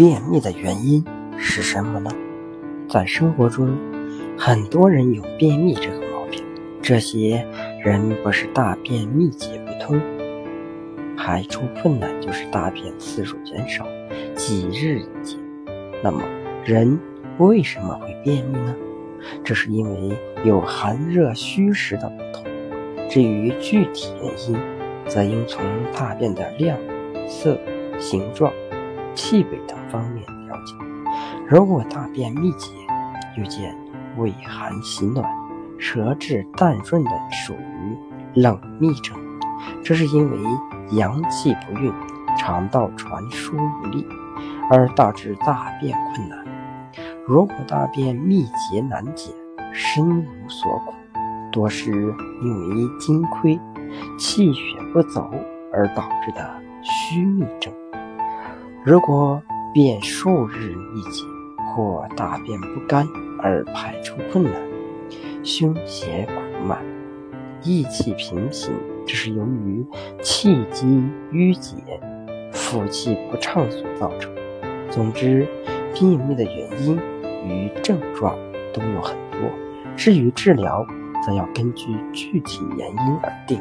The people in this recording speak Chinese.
便秘的原因是什么呢？在生活中，很多人有便秘这个毛病。这些人不是大便秘解不通，排出困难，就是大便次数减少，几日一见。那么，人为什么会便秘呢？这是因为有寒热虚实的不同。至于具体原因，则应从大便的量、色、形状。气味等方面了解。如果大便秘结，又见胃寒喜暖、舌质淡润的，属于冷秘症。这是因为阳气不运，肠道传输无力，而导致大便困难。如果大便秘结难解，身无所苦，多是因为精亏、气血不走而导致的虚秘症。如果便数日一解，或大便不干而排出困难，胸胁苦满，益气频频，这是由于气机淤结、腑气不畅所造成。总之，便秘的原因与症状都有很多，至于治疗，则要根据具体原因而定。